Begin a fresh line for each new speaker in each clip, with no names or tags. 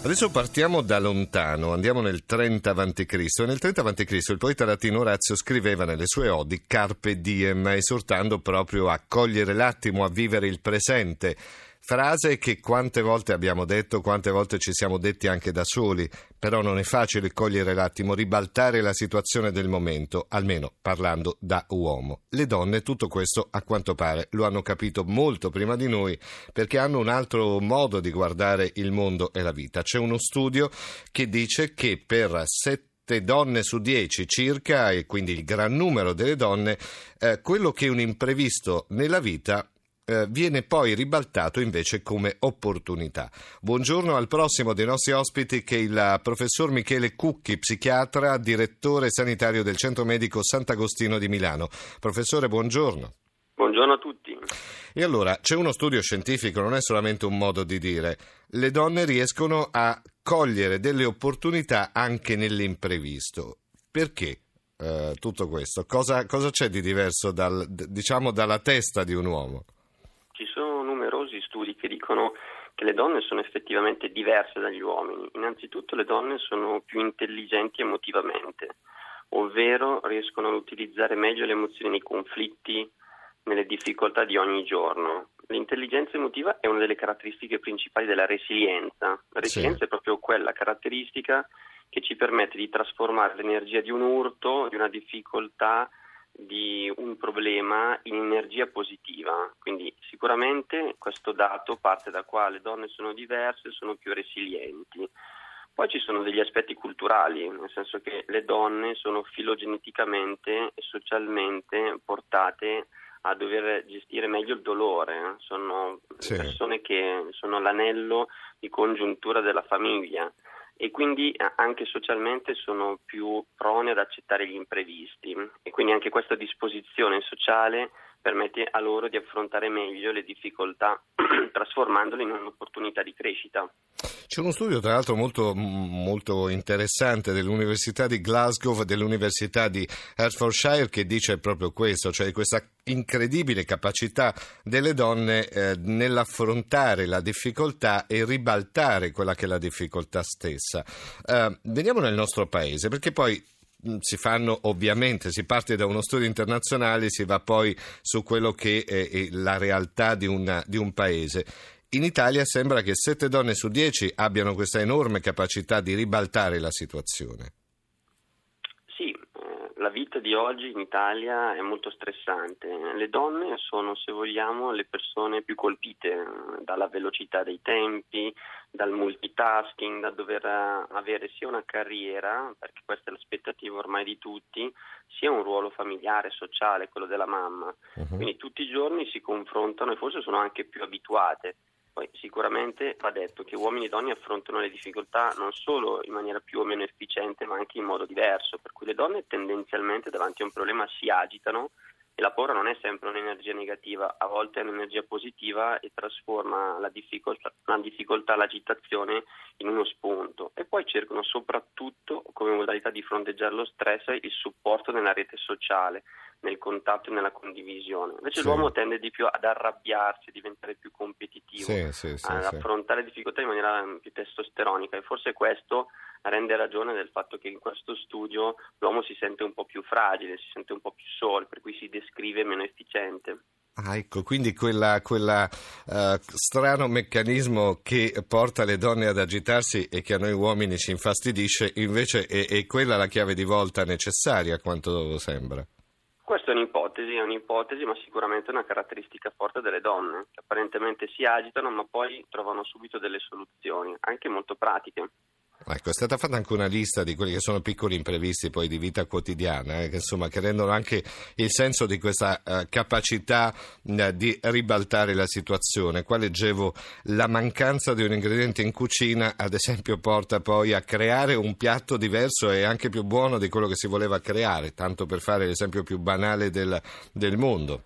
Adesso partiamo da lontano, andiamo nel 30 a.C. nel 30 a.C. il poeta latino Orazio scriveva nelle sue odi Carpe diem, esortando proprio a cogliere l'attimo, a vivere il presente. Frase che quante volte abbiamo detto, quante volte ci siamo detti anche da soli, però non è facile cogliere l'attimo, ribaltare la situazione del momento, almeno parlando da uomo. Le donne tutto questo a quanto pare lo hanno capito molto prima di noi perché hanno un altro modo di guardare il mondo e la vita. C'è uno studio che dice che per sette donne su dieci circa, e quindi il gran numero delle donne, eh, quello che è un imprevisto nella vita eh, viene poi ribaltato invece come opportunità. Buongiorno al prossimo dei nostri ospiti che è il professor Michele Cucchi, psichiatra, direttore sanitario del Centro Medico Sant'Agostino di Milano. Professore, buongiorno.
Buongiorno a tutti.
E allora, c'è uno studio scientifico, non è solamente un modo di dire. Le donne riescono a cogliere delle opportunità anche nell'imprevisto. Perché? Uh, tutto questo? Cosa, cosa, c'è di diverso dal, diciamo, dalla testa di un uomo?
Studi che dicono che le donne sono effettivamente diverse dagli uomini. Innanzitutto le donne sono più intelligenti emotivamente, ovvero riescono ad utilizzare meglio le emozioni nei conflitti, nelle difficoltà di ogni giorno. L'intelligenza emotiva è una delle caratteristiche principali della resilienza. La resilienza sì. è proprio quella caratteristica che ci permette di trasformare l'energia di un urto, di una difficoltà, di un problema in energia positiva. Quindi sicuramente questo dato parte da qua le donne sono diverse, sono più resilienti. Poi ci sono degli aspetti culturali, nel senso che le donne sono filogeneticamente e socialmente portate a dover gestire meglio il dolore, sono sì. persone che sono l'anello di congiuntura della famiglia e quindi anche socialmente sono più prone ad accettare gli imprevisti e quindi anche questa disposizione sociale permette a loro di affrontare meglio le difficoltà trasformandole in un'opportunità di crescita.
C'è uno studio tra l'altro molto, molto interessante dell'Università di Glasgow e dell'Università di Hertfordshire che dice proprio questo, cioè questa incredibile capacità delle donne eh, nell'affrontare la difficoltà e ribaltare quella che è la difficoltà stessa. Eh, veniamo nel nostro paese perché poi Mm, si fanno ovviamente, si parte da uno studio internazionale, si va poi su quello che è, la realtà di, una, di un paese. In Italia sembra che 7 donne su 10 abbiano questa enorme capacità di ribaltare la situazione
la vita di oggi in Italia è molto stressante. Le donne sono, se vogliamo, le persone più colpite eh, dalla velocità dei tempi, dal multitasking, da dover eh, avere sia una carriera, perché questa è l'aspettativa ormai di tutti, sia un ruolo familiare, sociale, quello della mamma. Uh-huh. Quindi tutti i giorni si confrontano e forse sono anche più abituate poi sicuramente va detto che uomini e donne affrontano le difficoltà non solo in maniera più o meno efficiente, ma anche in modo diverso, per cui le donne tendenzialmente davanti a un problema si agitano e la paura non è sempre un'energia negativa, a volte è un'energia positiva e trasforma la difficoltà, la difficoltà, l'agitazione in uno spunto. E poi cercano soprattutto, come modalità di fronteggiare lo stress, il supporto nella rete sociale, nel contatto e nella condivisione. Invece sì. l'uomo tende di più ad arrabbiarsi, a diventare più competitivo, sì, sì, ad affrontare difficoltà in maniera più testosteronica e forse questo rende ragione del fatto che in questo studio l'uomo si sente un po' più fragile, si sente un po' più solo, per cui si descrive meno efficiente.
Ah, ecco, quindi quella uh, strano meccanismo che porta le donne ad agitarsi e che a noi uomini ci infastidisce, invece è, è quella la chiave di volta necessaria, a quanto sembra.
Questa è un'ipotesi, è un'ipotesi, ma sicuramente una caratteristica forte delle donne, che apparentemente si agitano ma poi trovano subito delle soluzioni, anche molto pratiche.
Ecco, è stata fatta anche una lista di quelli che sono piccoli imprevisti poi di vita quotidiana, eh, che, insomma, che rendono anche il senso di questa uh, capacità uh, di ribaltare la situazione. Qua leggevo la mancanza di un ingrediente in cucina, ad esempio, porta poi a creare un piatto diverso e anche più buono di quello che si voleva creare, tanto per fare l'esempio più banale del, del mondo.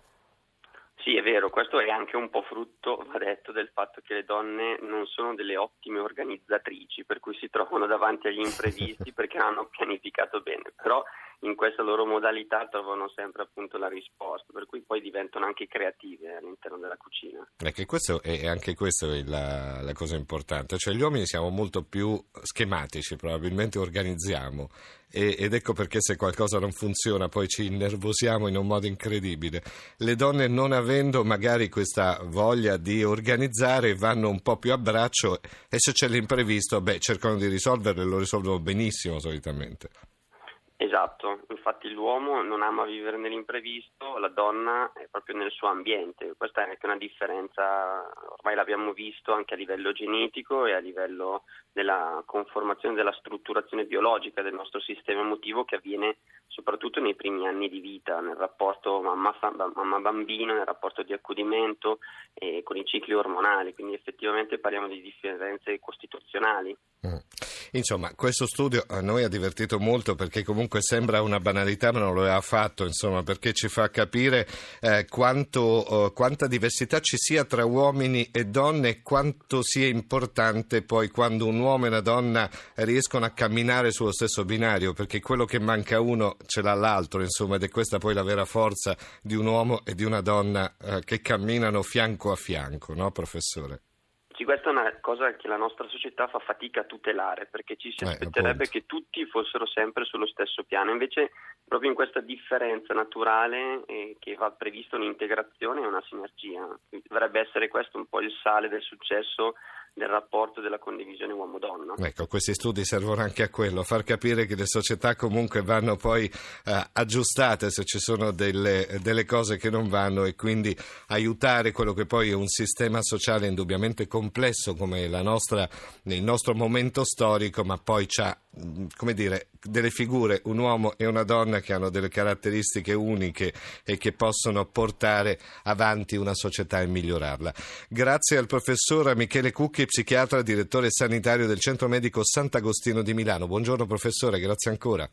Sì, è vero, questo è anche un po' frutto, va detto, del fatto che le donne non sono delle ottime organizzatrici, per cui si trovano davanti agli imprevisti perché non hanno pianificato bene, però in questa loro modalità trovano sempre appunto la risposta, per cui poi diventano anche creative all'interno della cucina.
È questo è anche questa la, la, cosa importante, cioè gli uomini siamo molto più schematici, probabilmente organizziamo e, ed ecco perché se qualcosa non funziona poi ci innervosiamo in un modo incredibile. Le donne non avendo magari questa voglia di organizzare vanno un po' più a braccio e se c'è l'imprevisto, beh, cercano di risolverlo e lo risolvono benissimo solitamente.
Esatto, infatti l'uomo non ama vivere nell'imprevisto, la donna è proprio nel suo ambiente, questa è anche una differenza, ormai l'abbiamo visto anche a livello genetico e a livello della conformazione della strutturazione biologica del nostro sistema emotivo che avviene soprattutto nei primi anni di vita, nel rapporto mamma-bambino, nel rapporto di accudimento e con i cicli ormonali, quindi effettivamente parliamo di differenze costituzionali.
Mm. Insomma, questo studio a noi ha divertito molto perché comunque sembra una banalità, ma non lo è affatto, insomma, perché ci fa capire eh, quanto, eh, quanta diversità ci sia tra uomini e donne e quanto sia importante poi quando un uomo e una donna riescono a camminare sullo stesso binario, perché quello che manca uno ce l'ha l'altro, insomma, ed è questa poi la vera forza di un uomo e di una donna eh, che camminano fianco a fianco, no, professore?
Sì, questa è una cosa che la nostra società fa fatica a tutelare perché ci si eh, aspetterebbe che tutti fossero sempre sullo stesso piano, invece proprio in questa differenza naturale eh, che va prevista un'integrazione e una sinergia. Dovrebbe essere questo un po' il sale del successo del rapporto della condivisione uomo-donna.
Ecco, questi studi servono anche a quello, far capire che le società comunque vanno poi eh, aggiustate se ci sono delle, delle, cose che non vanno e quindi aiutare quello che poi è un sistema sociale indubbiamente complesso come nostra, il nostro momento storico, ma poi c'ha come dire, delle figure, un uomo e una donna che hanno delle caratteristiche uniche e che possono portare avanti una società e migliorarla. Grazie al professor Michele Cucchi, psichiatra, direttore sanitario del Centro Medico Sant'Agostino di Milano. Buongiorno professore, grazie ancora.